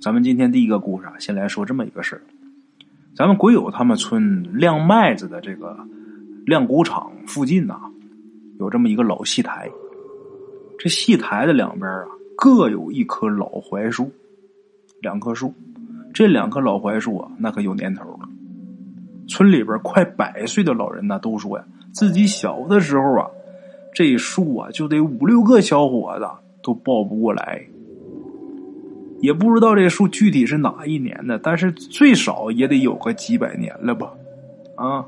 咱们今天第一个故事啊，先来说这么一个事儿。咱们鬼友他们村晾麦子的这个晾谷场附近呐，有这么一个老戏台。这戏台的两边啊，各有一棵老槐树，两棵树。这两棵老槐树啊，那可有年头了。村里边快百岁的老人呢，都说呀，自己小的时候啊，这树啊就得五六个小伙子都抱不过来。也不知道这树具体是哪一年的，但是最少也得有个几百年了吧？啊，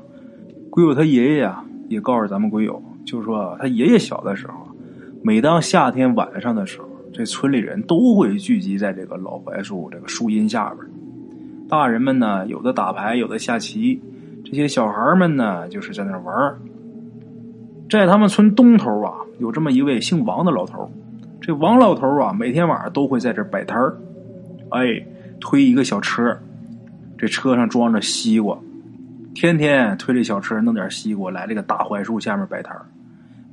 鬼友他爷爷啊，也告诉咱们鬼友，就说他爷爷小的时候，每当夏天晚上的时候，这村里人都会聚集在这个老槐树这个树荫下边。大人们呢，有的打牌，有的下棋，这些小孩们呢，就是在那玩在他们村东头啊，有这么一位姓王的老头。这王老头啊，每天晚上都会在这摆摊，哎，推一个小车，这车上装着西瓜，天天推这小车弄点西瓜来这个大槐树下面摆摊。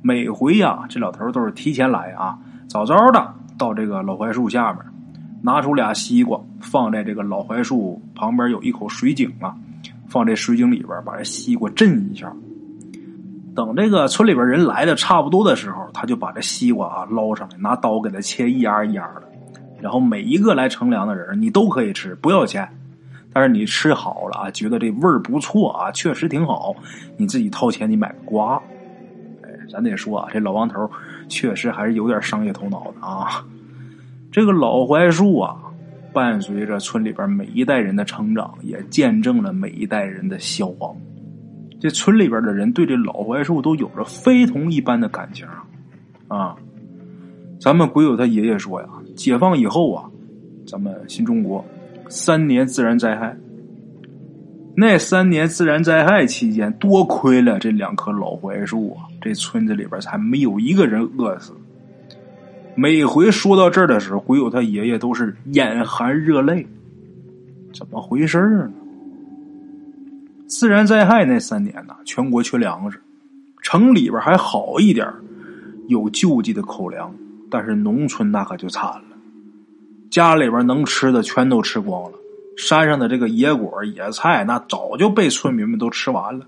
每回呀，这老头都是提前来啊，早早的到这个老槐树下面，拿出俩西瓜，放在这个老槐树旁边有一口水井啊，放这水井里边，把这西瓜震一下。等这个村里边人来的差不多的时候，他就把这西瓜啊捞上来，拿刀给它切一丫一丫的，然后每一个来乘凉的人，你都可以吃，不要钱。但是你吃好了啊，觉得这味儿不错啊，确实挺好，你自己掏钱你买个瓜。哎，咱得说啊，这老王头确实还是有点商业头脑的啊。这个老槐树啊，伴随着村里边每一代人的成长，也见证了每一代人的消亡。这村里边的人对这老槐树都有着非同一般的感情啊！咱们鬼友他爷爷说呀，解放以后啊，咱们新中国三年自然灾害，那三年自然灾害期间，多亏了这两棵老槐树啊，这村子里边才没有一个人饿死。每回说到这儿的时候，鬼友他爷爷都是眼含热泪，怎么回事呢？自然灾害那三年呢，全国缺粮食，城里边还好一点有救济的口粮，但是农村那可就惨了，家里边能吃的全都吃光了，山上的这个野果野菜那早就被村民们都吃完了，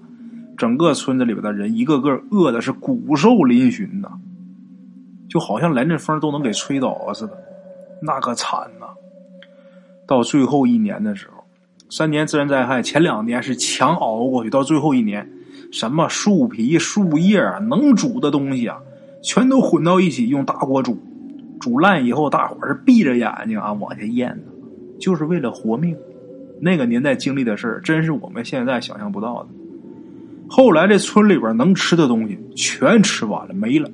整个村子里边的人一个个饿的是骨瘦嶙峋呐，就好像来阵风都能给吹倒似的，那可惨呐！到最后一年的时候。三年自然灾害，前两年是强熬过去，到最后一年，什么树皮、树叶能煮的东西啊，全都混到一起，用大锅煮，煮烂以后，大伙是闭着眼睛啊往下咽呢，就是为了活命。那个年代经历的事儿，真是我们现在想象不到的。后来这村里边能吃的东西全吃完了，没了，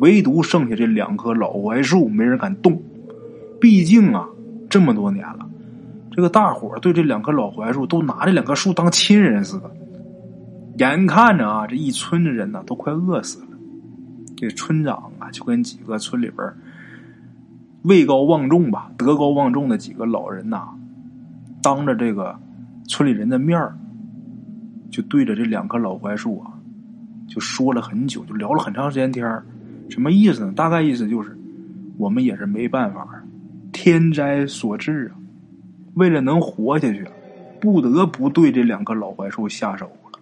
唯独剩下这两棵老槐树，没人敢动。毕竟啊，这么多年了。这个大伙对这两棵老槐树都拿这两棵树当亲人似的，眼看着啊，这一村的人呢都快饿死了。这村长啊就跟几个村里边位高望重吧、德高望重的几个老人呐，当着这个村里人的面儿就对着这两棵老槐树啊，就说了很久，就聊了很长时间天儿什么意思呢？大概意思就是，我们也是没办法，天灾所致啊。为了能活下去，不得不对这两棵老槐树下手了。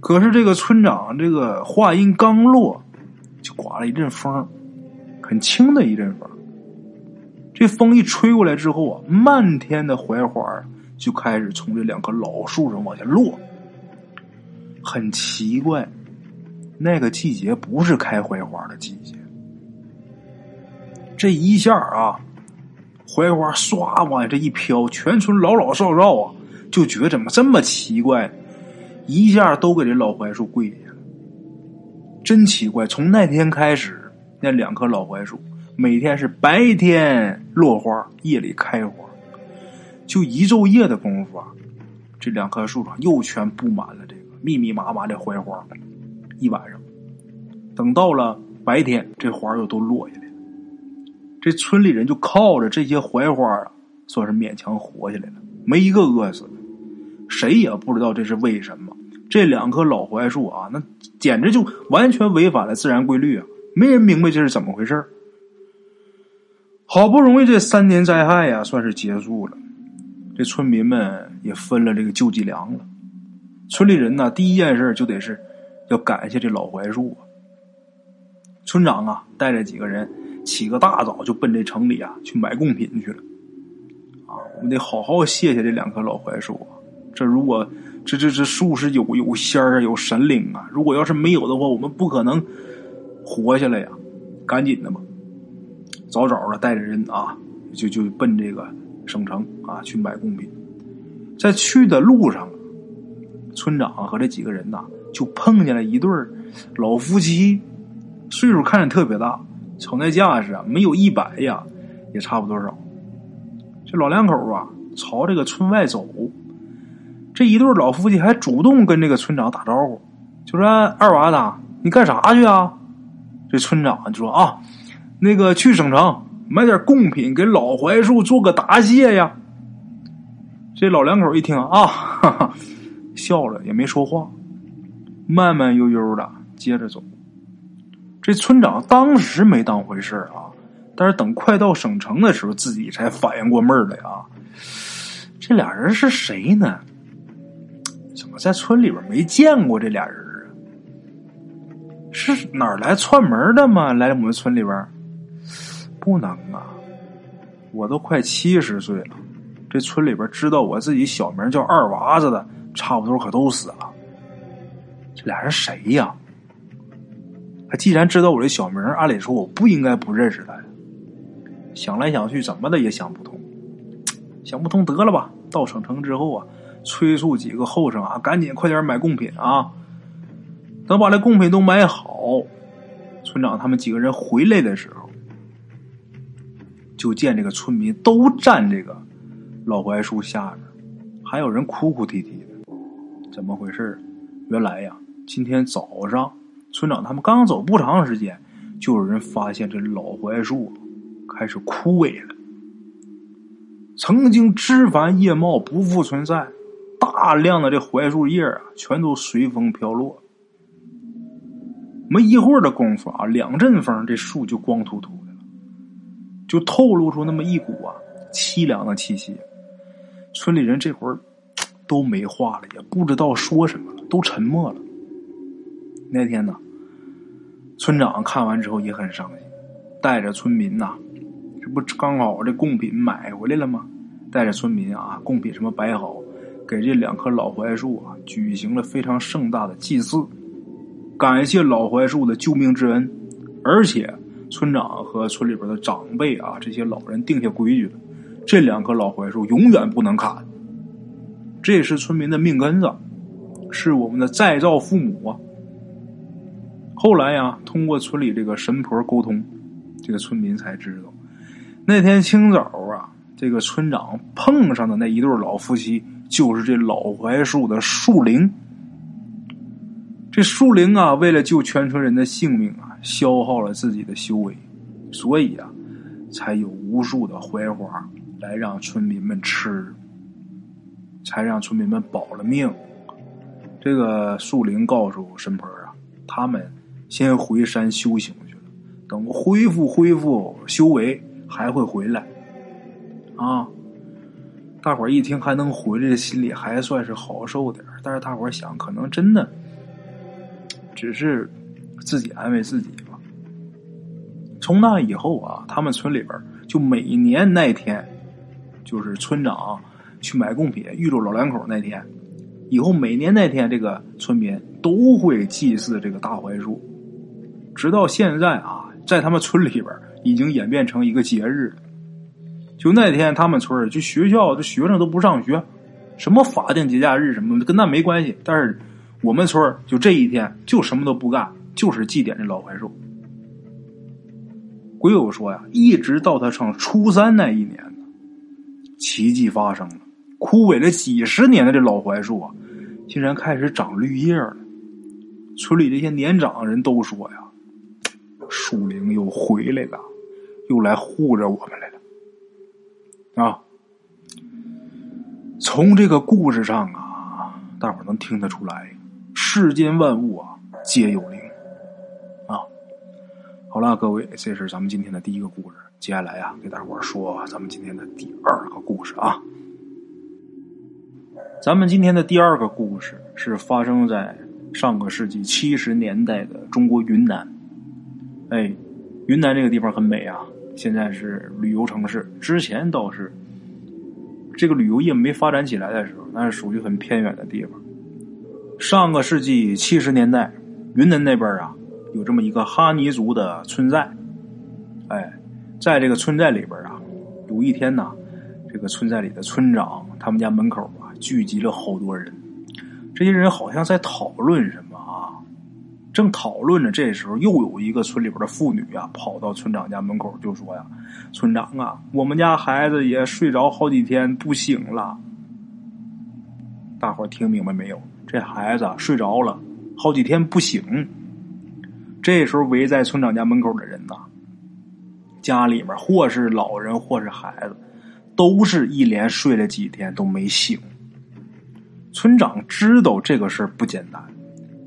可是这个村长这个话音刚落，就刮了一阵风，很轻的一阵风。这风一吹过来之后啊，漫天的槐花就开始从这两棵老树上往下落。很奇怪，那个季节不是开槐花的季节。这一下啊。槐花唰往这一飘，全村老老少少啊，就觉得怎么这么奇怪，一下都给这老槐树跪下了。真奇怪！从那天开始，那两棵老槐树每天是白天落花，夜里开花，就一昼夜的功夫啊，这两棵树上又全布满了这个密密麻麻的槐花。一晚上，等到了白天，这花又都落下来。这村里人就靠着这些槐花啊，算是勉强活下来了，没一个饿死的。谁也不知道这是为什么。这两棵老槐树啊，那简直就完全违反了自然规律啊！没人明白这是怎么回事好不容易这三年灾害呀，算是结束了，这村民们也分了这个救济粮了。村里人呢，第一件事就得是要感谢这老槐树啊。村长啊，带着几个人起个大早就奔这城里啊去买贡品去了。啊，我们得好好谢谢这两棵老槐树啊！这如果这这这树是有有仙儿啊，有神灵啊，如果要是没有的话，我们不可能活下来呀！赶紧的吧。早早的带着人啊，就就奔这个省城啊去买贡品。在去的路上，村长和这几个人呐，就碰见了一对老夫妻，岁数看着特别大，瞅那架势啊，没有一百呀，也差不多少。这老两口啊，朝这个村外走。这一对老夫妻还主动跟这个村长打招呼，就说：“二娃子，你干啥去啊？”这村长就说：“啊。”那个去省城买点贡品给老槐树做个答谢呀。这老两口一听啊，哈哈，笑了也没说话，慢慢悠悠的接着走。这村长当时没当回事啊，但是等快到省城的时候，自己才反应过味儿来啊。这俩人是谁呢？怎么在村里边没见过这俩人啊？是哪儿来串门的吗？来我们村里边？不能啊！我都快七十岁了，这村里边知道我自己小名叫二娃子的，差不多可都死了。这俩人谁呀？既然知道我这小名，按理说我不应该不认识他呀。想来想去，怎么的也想不通。想不通，得了吧！到省城之后啊，催促几个后生啊，赶紧快点买贡品啊！等把这贡品都买好，村长他们几个人回来的时候。就见这个村民都站这个老槐树下边，还有人哭哭啼啼的，怎么回事？原来呀，今天早上村长他们刚走不长时间，就有人发现这老槐树开始枯萎了，曾经枝繁叶茂、不复存在，大量的这槐树叶啊，全都随风飘落。没一会儿的功夫啊，两阵风，这树就光秃秃的了。就透露出那么一股啊凄凉的气息，村里人这会儿都没话了，也不知道说什么了，都沉默了。那天呢，村长看完之后也很伤心，带着村民呐，这不刚好这贡品买回来了吗？带着村民啊，贡品什么摆好，给这两棵老槐树啊举行了非常盛大的祭祀，感谢老槐树的救命之恩，而且。村长和村里边的长辈啊，这些老人定下规矩了：这两棵老槐树永远不能砍。这是村民的命根子，是我们的再造父母啊。后来呀，通过村里这个神婆沟通，这个村民才知道，那天清早啊，这个村长碰上的那一对老夫妻，就是这老槐树的树灵。这树灵啊，为了救全村人的性命啊。消耗了自己的修为，所以啊，才有无数的槐花来让村民们吃，才让村民们保了命。这个树灵告诉神婆啊，他们先回山修行去了，等恢复恢复修为还会回来。啊，大伙儿一听还能回来，心里还算是好受点但是大伙儿想，可能真的只是。自己安慰自己吧。从那以后啊，他们村里边就每年那天，就是村长去买贡品遇着老两口那天，以后每年那天，这个村民都会祭祀这个大槐树，直到现在啊，在他们村里边已经演变成一个节日了。就那天，他们村就学校这学生都不上学，什么法定节假日什么的跟那没关系。但是我们村就这一天就什么都不干。就是祭奠这老槐树。鬼友说呀，一直到他上初三那一年呢，奇迹发生了，枯萎了几十年的这老槐树啊，竟然开始长绿叶了。村里这些年长人都说呀，树灵又回来了，又来护着我们来了。啊，从这个故事上啊，大伙能听得出来，世间万物啊，皆有灵。啊好了。各位，这是咱们今天的第一个故事。接下来呀，给大伙说咱们今天的第二个故事啊。咱们今天的第二个故事是发生在上个世纪七十年代的中国云南。哎，云南这个地方很美啊，现在是旅游城市。之前倒是这个旅游业没发展起来的时候，那是属于很偏远的地方。上个世纪七十年代，云南那边啊，有这么一个哈尼族的村寨。哎，在这个村寨里边啊，有一天呢，这个村寨里的村长他们家门口啊。聚集了好多人，这些人好像在讨论什么？正讨论着，这时候又有一个村里边的妇女啊，跑到村长家门口就说呀：“村长啊，我们家孩子也睡着好几天不醒了。”大伙听明白没有？这孩子睡着了好几天不醒。这时候围在村长家门口的人呐，家里面或是老人或是孩子，都是一连睡了几天都没醒。村长知道这个事不简单，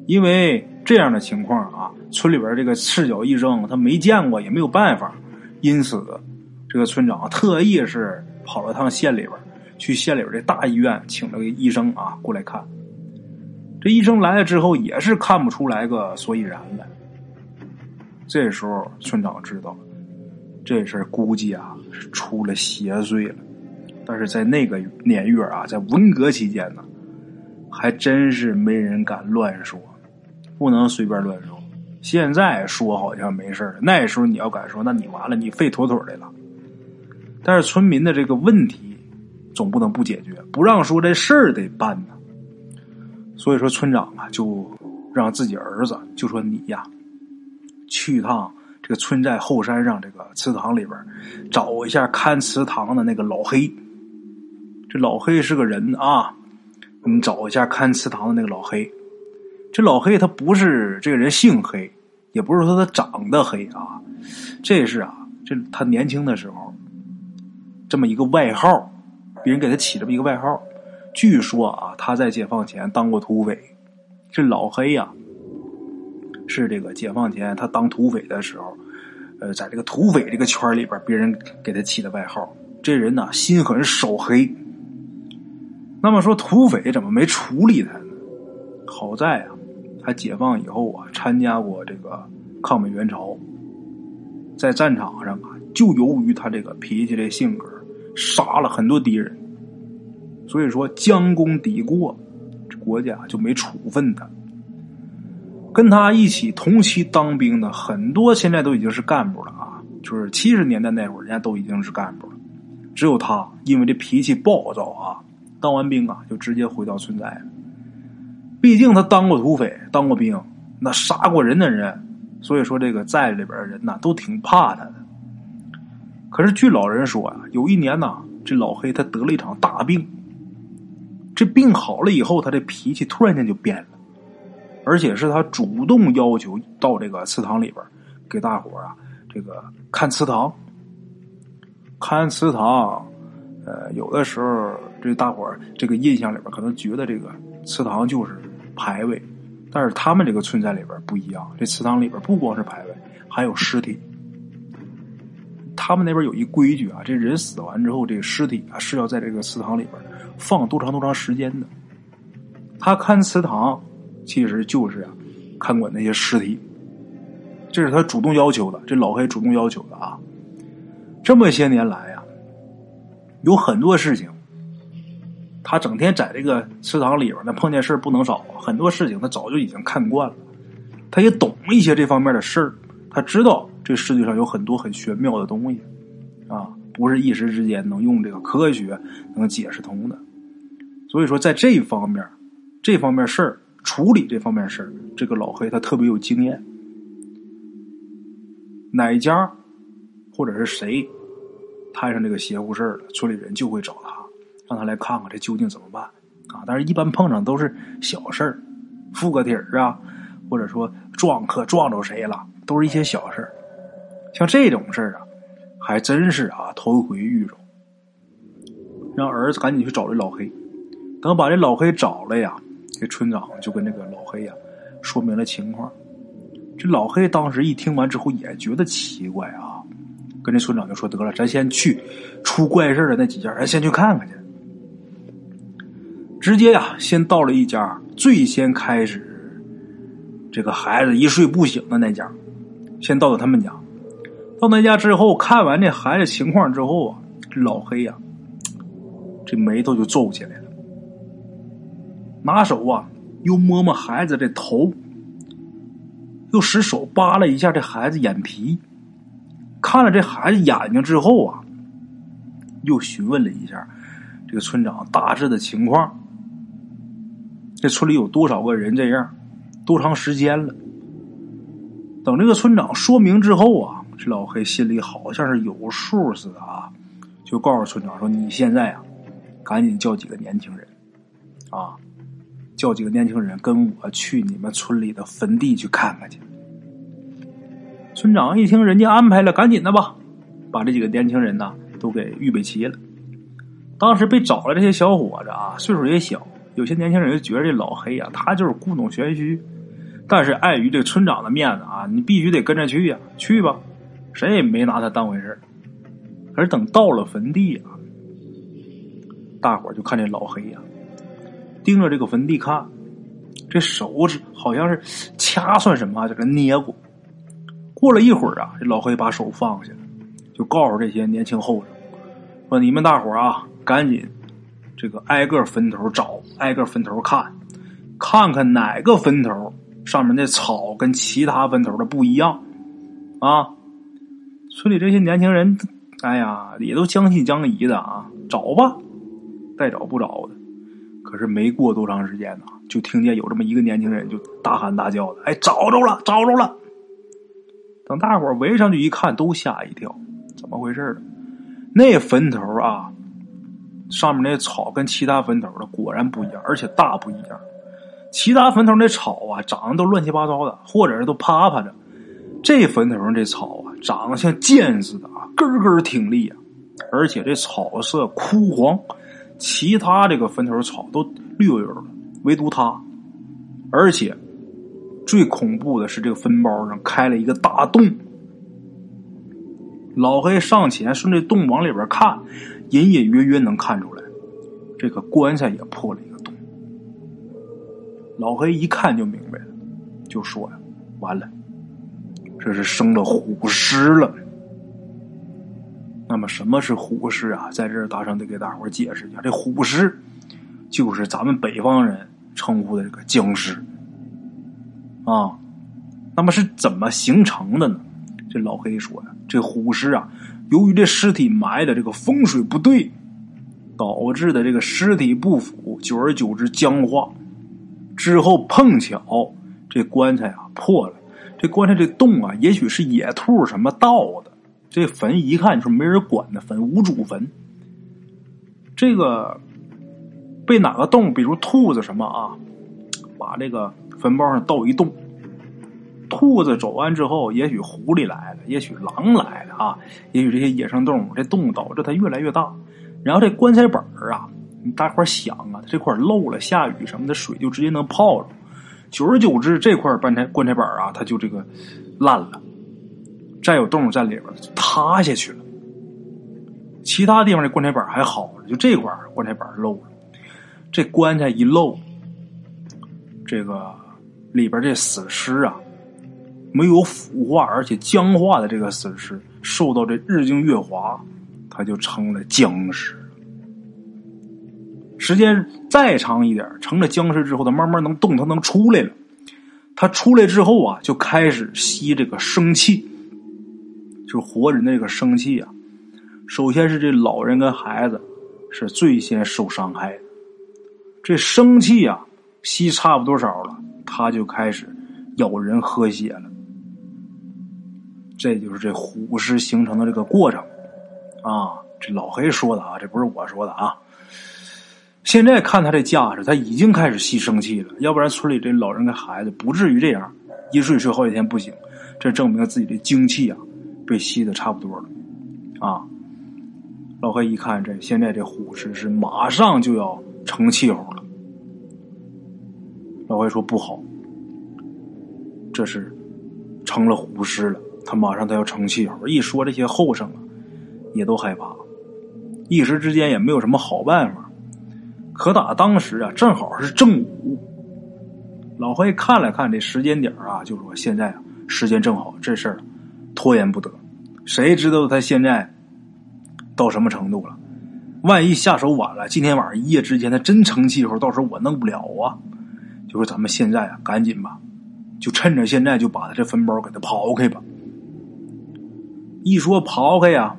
因为这样的情况啊，村里边这个赤脚医生他没见过，也没有办法，因此这个村长特意是跑了趟县里边，去县里边这大医院请了个医生啊过来看。这医生来了之后也是看不出来个所以然来。这时候村长知道了，这事估计啊是出了邪祟了。但是在那个年月啊，在文革期间呢。还真是没人敢乱说，不能随便乱说。现在说好像没事了，那时候你要敢说，那你完了，你废妥妥的了。但是村民的这个问题总不能不解决，不让说这事儿得办呢。所以说，村长啊，就让自己儿子就说你呀，去趟这个村寨后山上这个祠堂里边，找一下看祠堂的那个老黑。这老黑是个人啊。你找一下看祠堂的那个老黑，这老黑他不是这个人姓黑，也不是说他长得黑啊，这是啊，这他年轻的时候这么一个外号，别人给他起这么一个外号。据说啊，他在解放前当过土匪。这老黑呀，是这个解放前他当土匪的时候，呃，在这个土匪这个圈里边，别人给他起的外号。这人呢，心狠手黑。那么说土匪怎么没处理他呢？好在啊，他解放以后啊，参加过这个抗美援朝，在战场上啊，就由于他这个脾气、这性格，杀了很多敌人。所以说将功抵过，国家就没处分他。跟他一起同期当兵的很多，现在都已经是干部了啊，就是七十年代那会儿，人家都已经是干部了，只有他因为这脾气暴躁啊。当完兵啊，就直接回到村寨了。毕竟他当过土匪，当过兵，那杀过人的人，所以说这个寨里边的人呐，都挺怕他的。可是据老人说呀，有一年呐，这老黑他得了一场大病。这病好了以后，他这脾气突然间就变了，而且是他主动要求到这个祠堂里边给大伙啊这个看祠堂，看祠堂。呃，有的时候这大伙这个印象里边可能觉得这个祠堂就是牌位，但是他们这个村寨里边不一样，这祠堂里边不光是牌位，还有尸体。他们那边有一规矩啊，这人死完之后，这个尸体啊是要在这个祠堂里边放多长多长时间的。他看祠堂，其实就是啊看管那些尸体，这是他主动要求的，这老黑主动要求的啊。这么些年来啊。有很多事情，他整天在这个祠堂里边，那碰见事不能少。很多事情他早就已经看惯了，他也懂一些这方面的事儿。他知道这世界上有很多很玄妙的东西，啊，不是一时之间能用这个科学能解释通的。所以说，在这方面，这方面事儿处理这方面事儿，这个老黑他特别有经验。哪家或者是谁？摊上这个邪乎事儿了，村里人就会找他，让他来看看这究竟怎么办啊！但是，一般碰上都是小事儿，附个体儿啊，或者说撞客撞着谁了，都是一些小事儿。像这种事儿啊，还真是啊头一回遇着。让儿子赶紧去找这老黑，等把这老黑找了呀，这村长就跟这个老黑呀说明了情况。这老黑当时一听完之后也觉得奇怪啊，跟这村长就说：“得了，咱先去出怪事的那几家，咱先去看看去。”直接呀，先到了一家最先开始这个孩子一睡不醒的那家，先到了他们家。到那家之后，看完这孩子情况之后啊，这老黑呀，这眉头就皱起来了，拿手啊又摸摸孩子的头，又使手扒了一下这孩子眼皮，看了这孩子眼睛之后啊，又询问了一下这个村长大致的情况。这村里有多少个人这样？多长时间了？等这个村长说明之后啊，这老黑心里好像是有数似的啊，就告诉村长说：“你现在啊，赶紧叫几个年轻人，啊，叫几个年轻人跟我去你们村里的坟地去看看去。”村长一听人家安排了，赶紧的吧，把这几个年轻人呢都给预备齐了。当时被找来这些小伙子啊，岁数也小。有些年轻人就觉得这老黑呀，他就是故弄玄虚，但是碍于这村长的面子啊，你必须得跟着去呀，去吧，谁也没拿他当回事可是等到了坟地啊，大伙就看这老黑呀，盯着这个坟地看，这手指好像是掐算什么，在这捏过。过了一会儿啊，这老黑把手放下，就告诉这些年轻后生说：“你们大伙啊，赶紧。”这个挨个坟头找，挨个坟头看，看看哪个坟头上面的草跟其他坟头的不一样啊！村里这些年轻人，哎呀，也都将信将疑的啊，找吧，再找不着的。可是没过多长时间呢，就听见有这么一个年轻人就大喊大叫的：“哎，找着了，找着了！”等大伙围上去一看，都吓一跳，怎么回事呢？那坟头啊！上面那草跟其他坟头的果然不一样，而且大不一样。其他坟头那草啊，长得都乱七八糟的，或者是都趴趴着。这坟头上这草啊，长得像剑似的啊，根根挺立啊，而且这草色枯黄。其他这个坟头草都绿油油的，唯独它。而且最恐怖的是，这个坟包上开了一个大洞。老黑上前顺着洞往里边看。隐隐约约能看出来，这个棺材也破了一个洞。老黑一看就明白了，就说呀：“完了，这是生了虎尸了。”那么什么是虎尸啊？在这儿，大圣得给大伙解释一下，这虎尸就是咱们北方人称呼的这个僵尸啊。那么是怎么形成的呢？这老黑说呀：“这虎尸啊。”由于这尸体埋的这个风水不对，导致的这个尸体不腐，久而久之僵化。之后碰巧这棺材啊破了，这棺材这洞啊，也许是野兔什么盗的。这坟一看就是没人管的坟，无主坟。这个被哪个洞，比如兔子什么啊，把这个坟包上盗一洞。兔子走完之后，也许狐狸来了，也许狼来了啊，也许这些野生动物，这洞导致它越来越大。然后这棺材本儿啊，你大伙想啊，这块漏了，下雨什么的水就直接能泡着。久而久之，这块棺材棺材本啊，它就这个烂了，再有动物在里边就塌下去了。其他地方的棺材本还好就这块棺材本漏了。这棺材一漏，这个里边这死尸啊。没有腐化而且僵化的这个死尸，受到这日精月华，它就成了僵尸。时间再长一点，成了僵尸之后，它慢慢能动，它能出来了。它出来之后啊，就开始吸这个生气，就是活人那个生气啊。首先是这老人跟孩子是最先受伤害的，这生气啊吸差不多少了，他就开始咬人喝血了。这就是这虎尸形成的这个过程，啊，这老黑说的啊，这不是我说的啊。现在看他这架势，他已经开始吸生气了，要不然村里这老人跟孩子不至于这样，一睡睡好几天不醒。这证明自己的精气啊被吸的差不多了，啊。老黑一看，这现在这虎尸是马上就要成气候了。老黑说不好，这是。成了虎尸了。他马上他要成气候，一说这些后生啊，也都害怕，一时之间也没有什么好办法。可打当时啊，正好是正午。老黑看了看这时间点啊，就说：“现在啊，时间正好，这事儿拖延不得。谁知道他现在到什么程度了？万一下手晚了，今天晚上一夜之间他真成气候，到时候我弄不了啊！就说咱们现在啊，赶紧吧，就趁着现在就把他这坟包给他刨开吧。一说刨开呀，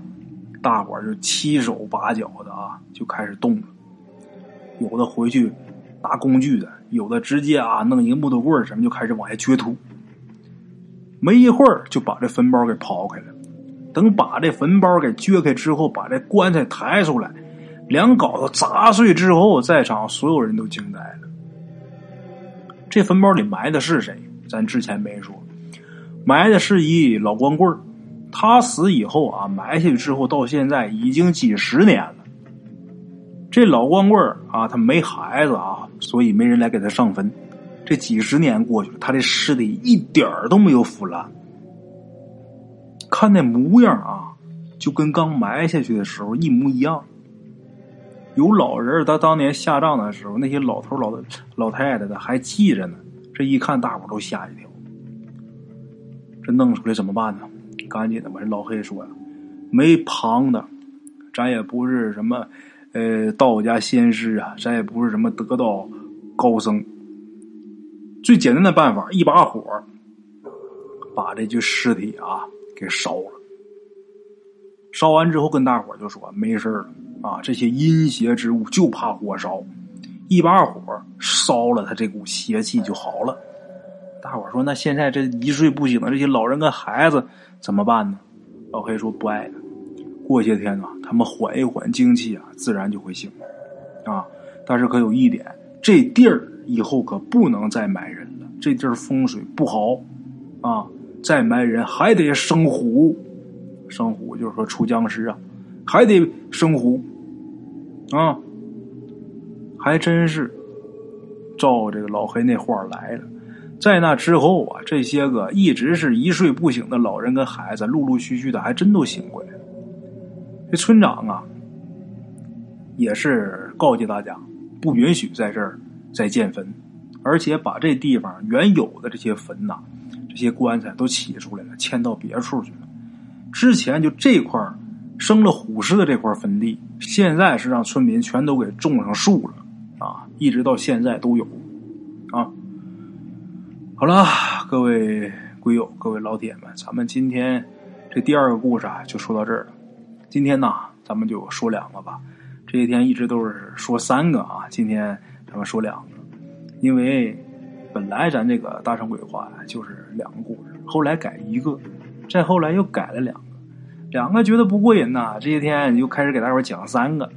大伙儿就七手八脚的啊，就开始动了。”有的回去拿工具的，有的直接啊弄一个木头棍什么就开始往下掘土。没一会儿就把这坟包给刨开了。等把这坟包给掘开之后，把这棺材抬出来，两镐子砸碎之后，在场所有人都惊呆了。这坟包里埋的是谁？咱之前没说，埋的是一老光棍他死以后啊，埋下去之后，到现在已经几十年了。这老光棍啊，他没孩子啊，所以没人来给他上坟。这几十年过去了，他的尸体一点都没有腐烂，看那模样啊，就跟刚埋下去的时候一模一样。有老人他当年下葬的时候，那些老头老老太太的还记着呢。这一看，大伙都吓一跳。这弄出来怎么办呢？赶紧的吧！这老黑说呀：“没旁的，咱也不是什么。”呃，道家仙师啊，咱也不是什么得道高僧。最简单的办法，一把火把这具尸体啊给烧了。烧完之后，跟大伙就说没事了啊，这些阴邪之物就怕火烧，一把火烧了他这股邪气就好了。大伙说，那现在这一睡不醒的这些老人跟孩子怎么办呢？老黑说不爱了。过些天啊，他们缓一缓精气啊，自然就会醒啊。但是可有一点，这地儿以后可不能再埋人了，这地儿风水不好啊。再埋人还得生虎，生虎就是说出僵尸啊，还得生虎啊。还真是照这个老黑那话来了。在那之后啊，这些个一直是一睡不醒的老人跟孩子，陆陆续续的还真都醒过来了。这村长啊，也是告诫大家，不允许在这儿再建坟，而且把这地方原有的这些坟呐，这些棺材都起出来了，迁到别处去了。之前就这块生了虎尸的这块坟地，现在是让村民全都给种上树了啊，一直到现在都有。好了，各位鬼友，各位老铁们，咱们今天这第二个故事啊，就说到这儿了。今天呢，咱们就说两个吧。这些天一直都是说三个啊，今天咱们说两个。因为本来咱这个大圣鬼话呀就是两个故事，后来改一个，再后来又改了两个，两个觉得不过瘾呐。这些天又开始给大伙讲三个，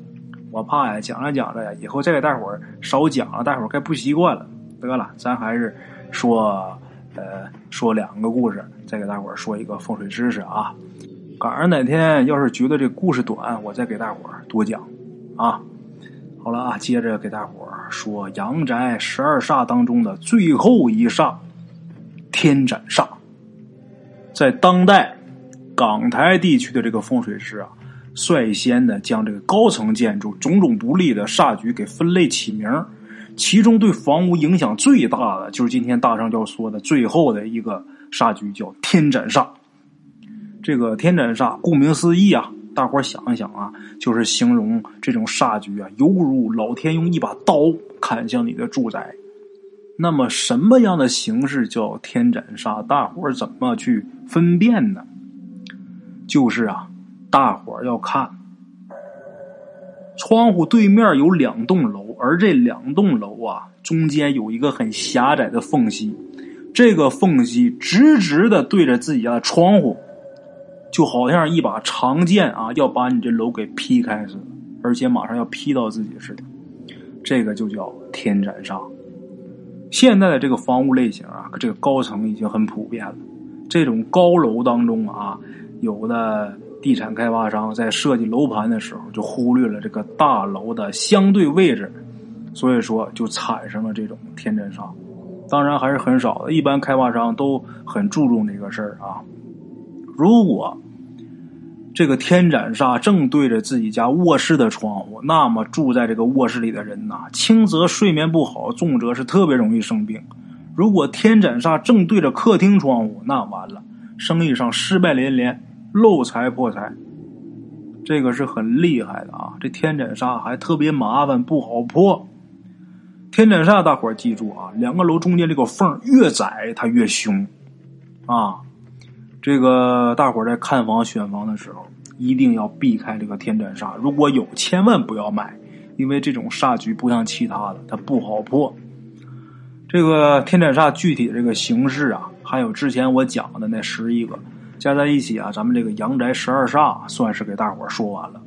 我怕呀讲着讲着呀，以后再给大伙少讲了，大伙该不习惯了。得了，咱还是说呃说两个故事，再给大伙说一个风水知识啊。赶上哪天要是觉得这故事短，我再给大伙儿多讲，啊，好了啊，接着给大伙儿说阳宅十二煞当中的最后一煞——天斩煞。在当代港台地区的这个风水师啊，率先的将这个高层建筑种种不利的煞局给分类起名，其中对房屋影响最大的就是今天大圣要说的最后的一个煞局，叫天斩煞。这个天斩煞，顾名思义啊，大伙想一想啊，就是形容这种煞局啊，犹如老天用一把刀砍向你的住宅。那么，什么样的形式叫天斩煞？大伙怎么去分辨呢？就是啊，大伙要看窗户对面有两栋楼，而这两栋楼啊，中间有一个很狭窄的缝隙，这个缝隙直直的对着自己家的窗户。就好像一把长剑啊，要把你这楼给劈开似的，而且马上要劈到自己似的，这个就叫天斩煞。现在的这个房屋类型啊，这个高层已经很普遍了。这种高楼当中啊，有的地产开发商在设计楼盘的时候就忽略了这个大楼的相对位置，所以说就产生了这种天斩煞。当然还是很少的。一般开发商都很注重这个事儿啊。如果这个天斩煞正对着自己家卧室的窗户，那么住在这个卧室里的人呐，轻则睡眠不好，重则是特别容易生病。如果天斩煞正对着客厅窗户，那完了，生意上失败连连，漏财破财。这个是很厉害的啊！这天斩煞还特别麻烦，不好破。天斩煞，大伙儿记住啊，两个楼中间这个缝越窄，它越凶啊。这个大伙儿在看房选房的时候，一定要避开这个天斩煞。如果有，千万不要买，因为这种煞局不像其他的，它不好破。这个天斩煞具体这个形式啊，还有之前我讲的那十一个加在一起啊，咱们这个阳宅十二煞算是给大伙说完了。